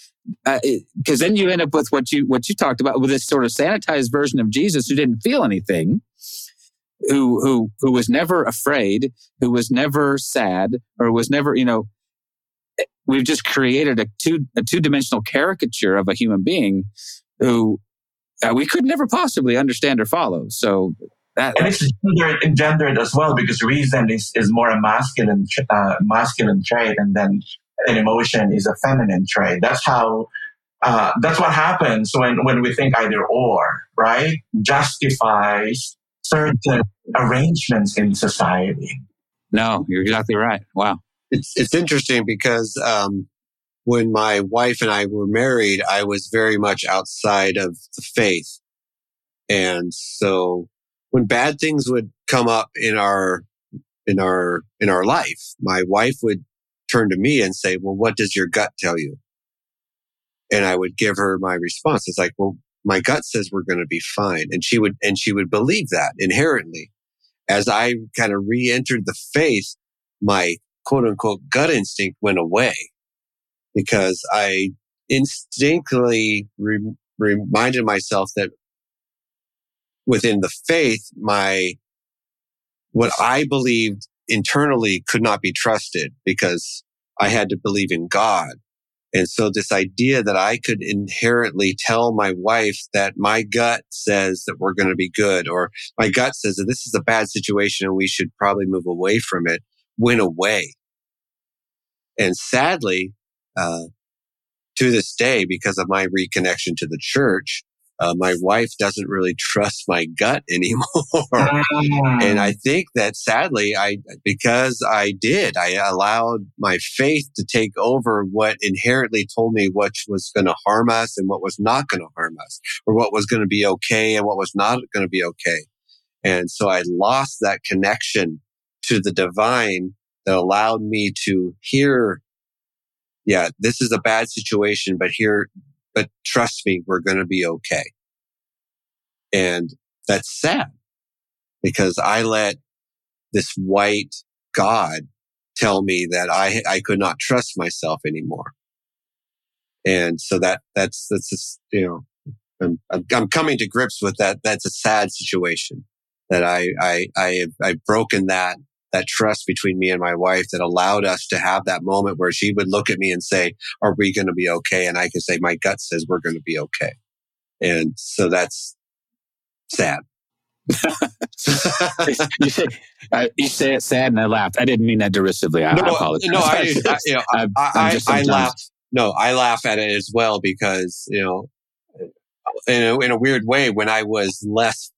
because then you end up with what you what you talked about with this sort of sanitized version of Jesus who didn't feel anything, who who who was never afraid, who was never sad, or was never you know. We've just created a two a two dimensional caricature of a human being who uh, we could never possibly understand or follow. So that and it's gendered, gendered as well because reason is, is more a masculine uh, masculine trait and then an emotion is a feminine trait that's how uh, that's what happens when when we think either or right justifies certain arrangements in society no, you're exactly right. Wow. It's it's interesting because um, when my wife and I were married, I was very much outside of the faith, and so when bad things would come up in our in our in our life, my wife would turn to me and say, "Well, what does your gut tell you?" And I would give her my response. It's like, "Well, my gut says we're going to be fine," and she would and she would believe that inherently. As I kind of re-entered the faith, my quote unquote gut instinct went away because I instinctively re- reminded myself that within the faith, my, what I believed internally could not be trusted because I had to believe in God. And so this idea that I could inherently tell my wife that my gut says that we're going to be good or my gut says that this is a bad situation and we should probably move away from it went away. And sadly, uh, to this day, because of my reconnection to the church, uh, my wife doesn't really trust my gut [laughs] anymore. and I think that sadly, I, because I did, I allowed my faith to take over what inherently told me what was going to harm us and what was not going to harm us or what was going to be okay and what was not going to be okay. And so I lost that connection to the divine that allowed me to hear, yeah, this is a bad situation, but here, but trust me, we're going to be okay. And that's sad because I let this white God tell me that I, I could not trust myself anymore. And so that, that's, that's just, you know, I'm, I'm, I'm coming to grips with that. That's a sad situation that I, I, I have, I've broken that, that trust between me and my wife that allowed us to have that moment where she would look at me and say, are we going to be okay? And I could say, my gut says we're going to be okay. And so that's sad. [laughs] you say uh, you say it sad, and I laughed. I didn't mean that derisively. I, no, I apologize. No, I, I, [laughs] you know, I, I, I laugh. No, I laugh at it as well because you know, in a, in a weird way, when I was less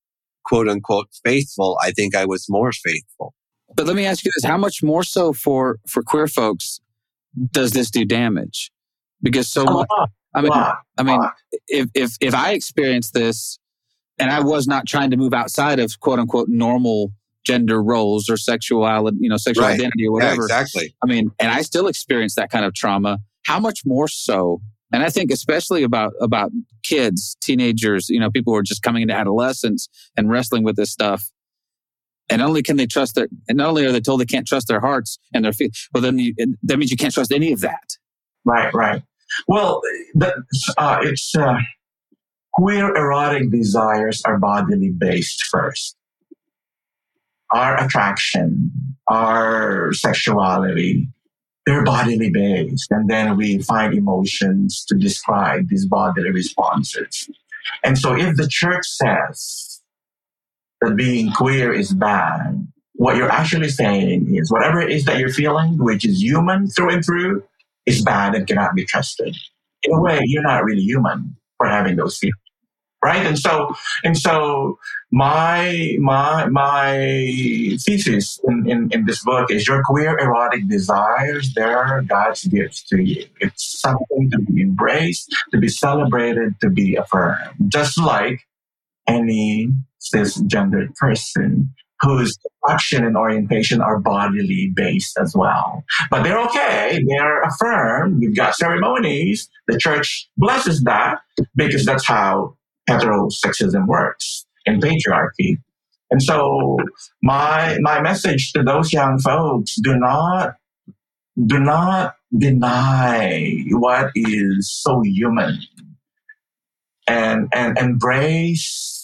quote unquote faithful, I think I was more faithful. But let me ask you this: How much more so for for queer folks does this do damage? Because so much. I mean, I mean, if if if I experience this and I was not trying to move outside of quote unquote normal gender roles or sexuality, you know, sexual Right. identity or Yeah, whatever. exactly. I mean, and I still experience that kind of trauma. How much more so? And I think especially about about kids, teenagers, you know, people who are just coming into adolescence and wrestling with this stuff. And not only can they trust their, and not only are they told they can't trust their hearts and their feet, well, then you, that means you can't trust any of that. Right, right. Well, uh, it's uh, queer erotic desires are bodily based first. Our attraction, our sexuality, they're bodily based. And then we find emotions to describe these bodily responses. And so if the church says that being queer is bad, what you're actually saying is whatever it is that you're feeling, which is human through and through, is bad and cannot be trusted. In a way, you're not really human for having those feelings. Right? And so and so my my my thesis in, in, in this book is your queer erotic desires, they're God's gifts to you. It's something to be embraced, to be celebrated, to be affirmed. Just like any cisgendered person whose action and orientation are bodily based as well. But they're okay. They're affirmed. We've got ceremonies. The church blesses that because that's how heterosexism works in patriarchy. And so my my message to those young folks, do not do not deny what is so human and and embrace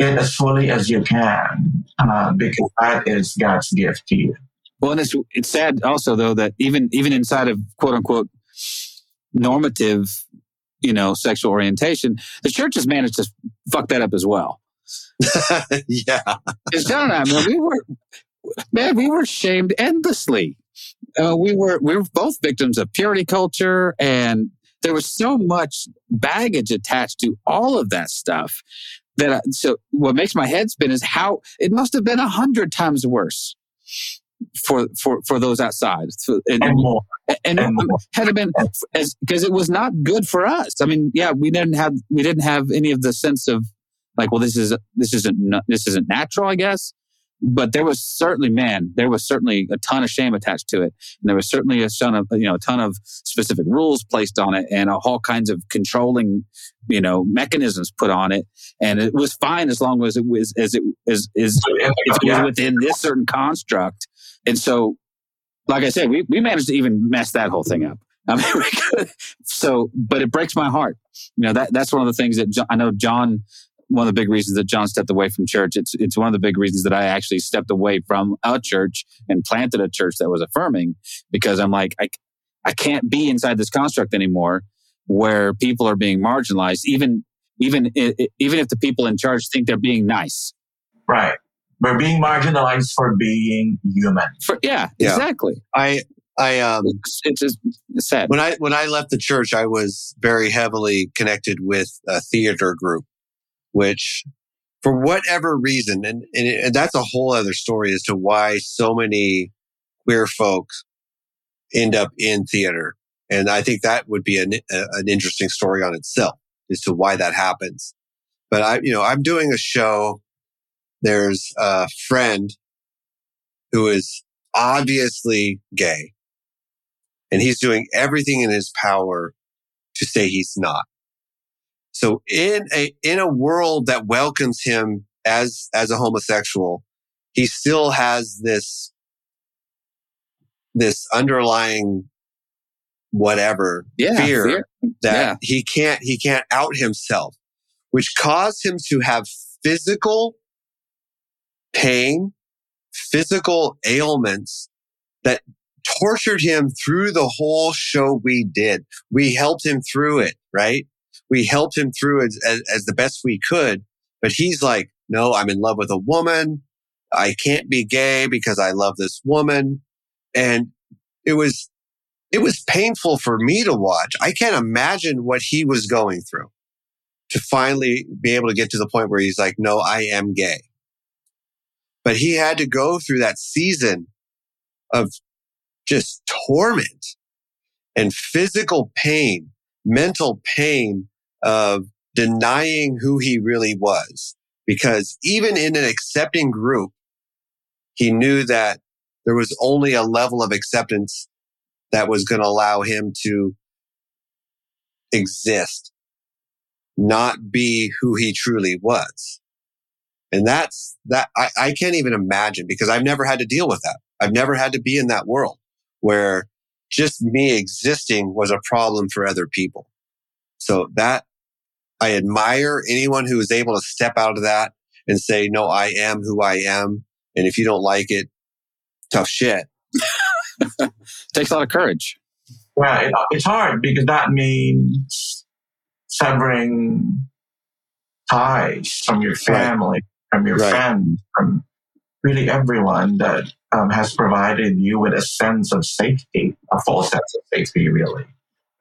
it as fully as you can uh, because that is God's gift to you. Well, and it's it's sad also though that even even inside of quote unquote normative, you know, sexual orientation, the church has managed to fuck that up as well. [laughs] yeah. Because John and I, man, we were man, we were shamed endlessly. Uh, we were we were both victims of purity culture, and there was so much baggage attached to all of that stuff. That I, uh, so what makes my head spin is how it must have been a hundred times worse for for for those outside. So, and, And more. and and it more. had it been as because it was not good for us. I mean, yeah, we didn't have we didn't have any of the sense of like, well, this is this isn't this isn't natural, I guess. But there was certainly, man, there was certainly a ton of shame attached to it, and there was certainly a ton of you know a ton of specific rules placed on it, and all kinds of controlling you know mechanisms put on it, and it was fine as long as it was as it is is if it was Yeah. within this certain construct. And so, like I said, we, we managed to even mess that whole thing up. I mean, [laughs] so, but it breaks my heart. You know, that, that's one of the things that John, I know John, one of the big reasons that John stepped away from church. It's, it's one of the big reasons that I actually stepped away from a church and planted a church that was affirming because I'm like, I, I can't be inside this construct anymore where people are being marginalized, even, even, i- i- even if the people in charge think they're being nice. Right. We're being marginalized for being human. For, yeah, Yeah. exactly. I I um It's, it's just it's sad. when I when I left the church, I was very heavily connected with a theater group, which for whatever reason, and, and, it, and that's a whole other story as to why so many queer folks end up in theater. And I think that would be an, a, an interesting story on itself as to why that happens. But I, you know, I'm doing a show. There's a friend who is obviously gay and he's doing everything in his power to say he's not. So in a, in a world that welcomes him as, as a homosexual, he still has this, this underlying whatever yeah, fear, that Yeah. he can't, he can't out himself, which caused him to have physical pain, physical ailments that tortured him through the whole show we did. We helped him through it, right? We helped him through it as, as the best we could. But he's like, no, I'm in love with a woman. I can't be gay because I love this woman. And it was, it was painful for me to watch. I can't imagine what he was going through to finally be able to get to the point where he's like, no, I am gay. But he had to go through that season of just torment and physical pain, mental pain of denying who he really was. Because even in an accepting group, he knew that there was only a level of acceptance that was going to allow him to exist, not be who he truly was. And that's that I, I can't even imagine because I've never had to deal with that. I've never had to be in that world where just me existing was a problem for other people. So that I admire anyone who is able to step out of that and say, no, I am who I am. And if you don't like it, tough shit. [laughs] Takes a lot of courage. Well, it, it's hard because that means severing ties from your family, from your Right. friends, from really everyone that um, has provided you with a sense of safety, a false sense of safety, really.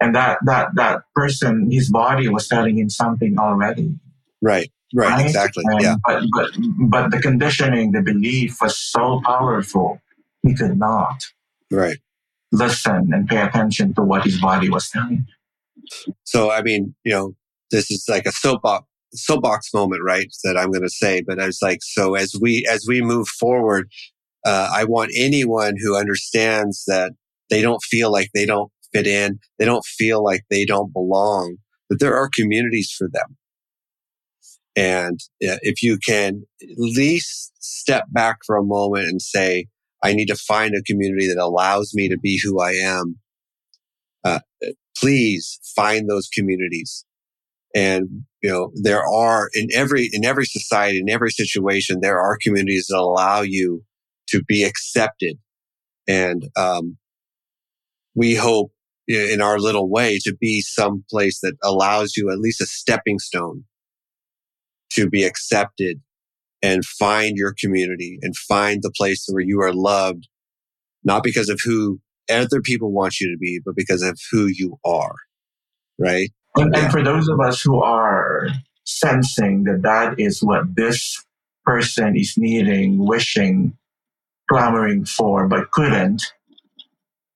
And that that that person, his body was telling him something already. Right. Right. Exactly. And- Yeah. But but but the conditioning, the belief was so powerful, he could not Right. listen and pay attention to what his body was telling. him. So, I mean, you know, this is like a soapbox, soapbox moment, right? That I'm going to say, but I was like, so as we, as we move forward, uh, I want anyone who understands that they don't feel like they don't fit in, they don't feel like they don't belong, but there are communities for them. And if you can at least step back for a moment and say, I need to find a community that allows me to be who I am. Uh, please find those communities. And, you know, there are in every, in every society, in every situation, there are communities that allow you to be accepted. And, um, we hope in our little way to be some place that allows you at least a stepping stone to be accepted and find your community and find the place where you are loved, not because of who other people want you to be, but because of who you are. Right. And, and for those of us who are sensing that that is what this person is needing, wishing, clamoring for, but couldn't,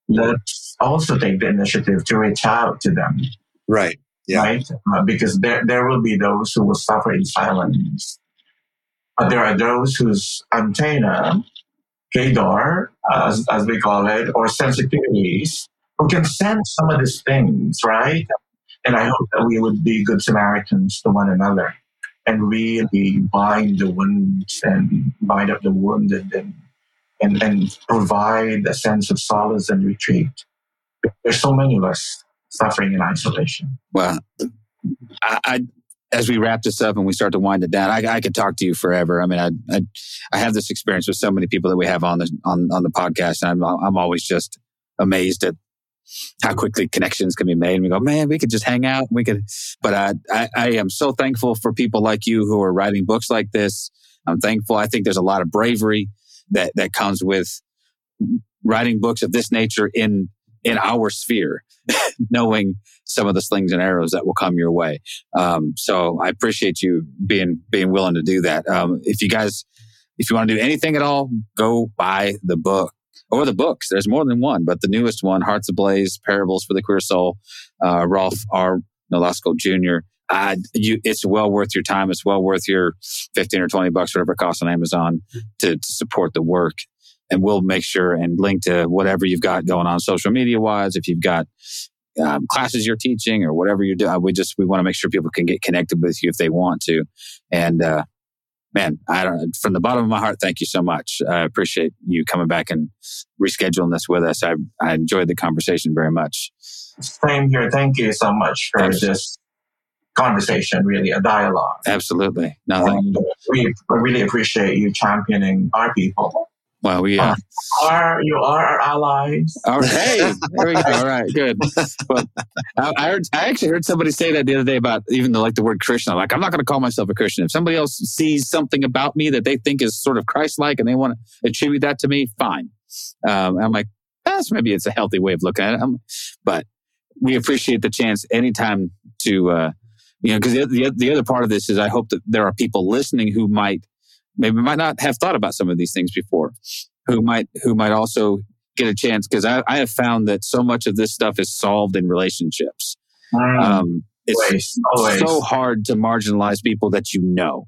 let's also take the initiative to reach out to them, Right. Yeah. right? Uh, because there, there will be those who will suffer in silence. But there are those whose antenna, radar, as, as we call it, or sensitivities, who can sense some of these things, right? And I hope that we would be good Samaritans to one another and really bind the wounds and bind up the wounded and, and, and provide a sense of solace and retreat. There's so many of us suffering in isolation. Well, I, I as we wrap this up and we start to wind it down, I, I could talk to you forever. I mean, I, I I have this experience with so many people that we have on the on on the podcast, and I'm I'm always just amazed at how quickly connections can be made. And we go, man, we could just hang out. We could, but I, I I am so thankful for people like you who are writing books like this. I'm thankful. I think there's a lot of bravery that that comes with writing books of this nature in in our sphere, [laughs] knowing some of the slings and arrows that will come your way. Um, so I appreciate you being being willing to do that. Um, if you guys, if you want to do anything at all, go buy the book or the books. There's more than one, but the newest one, Hearts Ablaze: Parables for the Queer Soul, uh, Rolf R. Nolasco Jr. Uh, you, it's well worth your time. It's well worth your 15 or 20 bucks, whatever it costs on Amazon to, to support the work. And we'll make sure and link to whatever you've got going on social media wise. If you've got um, classes you're teaching or whatever you're doing, we just, we want to make sure people can get connected with you if they want to. And, uh, man, I don't, from the bottom of my heart, thank you so much. I appreciate you coming back and rescheduling this with us. I, I enjoyed the conversation very much. Same here. Thank you so much for this conversation, really a dialogue. Absolutely. No, thank- And we really appreciate you championing our people. Well, we, uh, Are you are our allies? All right. [laughs] Hey, there we go. All right, good. Well, I, I heard. I actually heard somebody say that the other day about even the, like the word Christian. I'm like, I'm not going to call myself a Christian. If somebody else sees something about me that they think is sort of Christ-like and they want to attribute that to me, fine. Um, I'm like, that's maybe it's a healthy way of looking at it. I'm, but we appreciate the chance anytime to, uh, you know, because the, the the other part of this is I hope that there are people listening who might maybe might not have thought about some of these things before, who might who might also get a chance because I, I have found that so much of this stuff is solved in relationships. Mm. Um, it's Always, always. so hard to marginalize people that you know.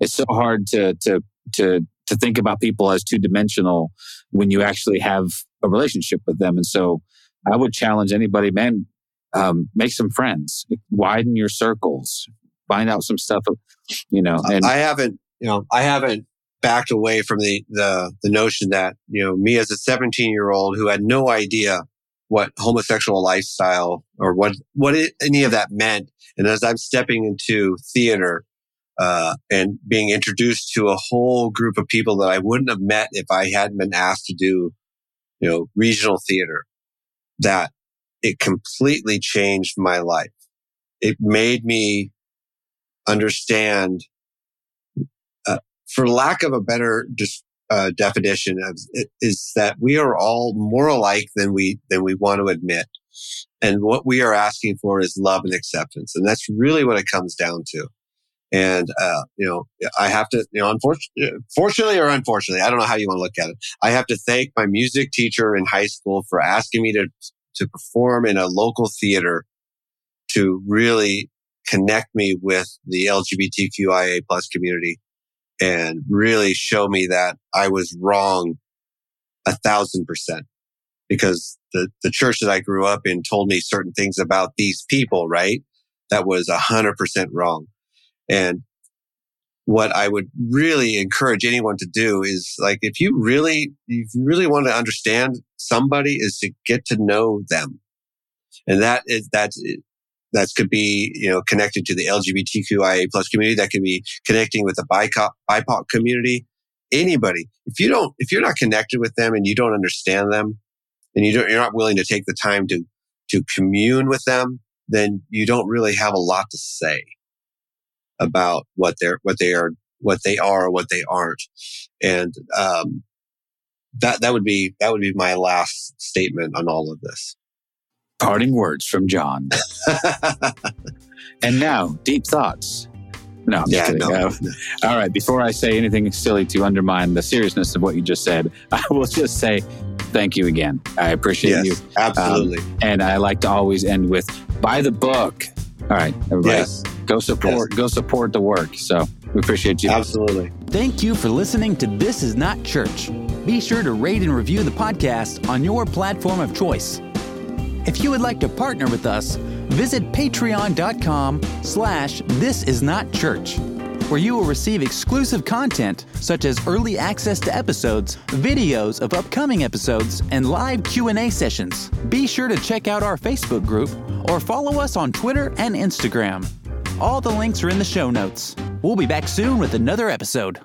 It's so hard to to to to think about people as two dimensional when you actually have a relationship with them. And so, I would challenge anybody, man, um, make some friends, widen your circles, find out some stuff, you know. And I haven't, you know, I haven't backed away from the the the notion that you know me as a 17 year old who had no idea what homosexual lifestyle or what what it, any of that meant, and as I'm stepping into theater. Uh, and being introduced to a whole group of people that I wouldn't have met if I hadn't been asked to do, you know, regional theater, that it completely changed my life. It made me understand, for lack of a better uh, definition, of, is that we are all more alike than we than we want to admit, and what we are asking for is love and acceptance, and that's really what it comes down to. And uh, you know, I have to, you know, unfortunately, fortunately or unfortunately, I don't know how you want to look at it. I have to thank my music teacher in high school for asking me to to perform in a local theater to really connect me with the LGBTQIA plus community and really show me that I was wrong a thousand percent because the, the church that I grew up in told me certain things about these people, right? That was a hundred percent wrong. And what I would really encourage anyone to do is like, if you really, if you really want to understand somebody is to get to know them. And that is, that's, that could be, you know, connected to the LGBTQIA plus community. That could be connecting with the BIPOC, BIPOC community. Anybody. If you don't, if you're not connected with them and you don't understand them and you don't, you're not willing to take the time to, to commune with them, then you don't really have a lot to say about what they're, what they are, what they are or what they aren't. And, um, that, that would be, that would be my last statement on all of this. Parting words from John. and now, deep thoughts. No, I'm just Yeah, kidding. no, Uh, all right, before I say anything silly to undermine the seriousness of what you just said, [laughs] I will just say thank you again. I appreciate you. Yes, absolutely. And I like to always end with buy the book. All right, everybody, yes, go support go support the work. So we appreciate you. absolutely. Thank you for listening to This Is Not Church. Be sure to rate and review the podcast on your platform of choice. If you would like to partner with us, visit patreon.com slash this is not church, where you will receive exclusive content such as early access to episodes, videos of upcoming episodes, and live Q&A sessions. Be sure to check out our Facebook group or follow us on Twitter and Instagram. All the links are in the show notes. We'll be back soon with another episode.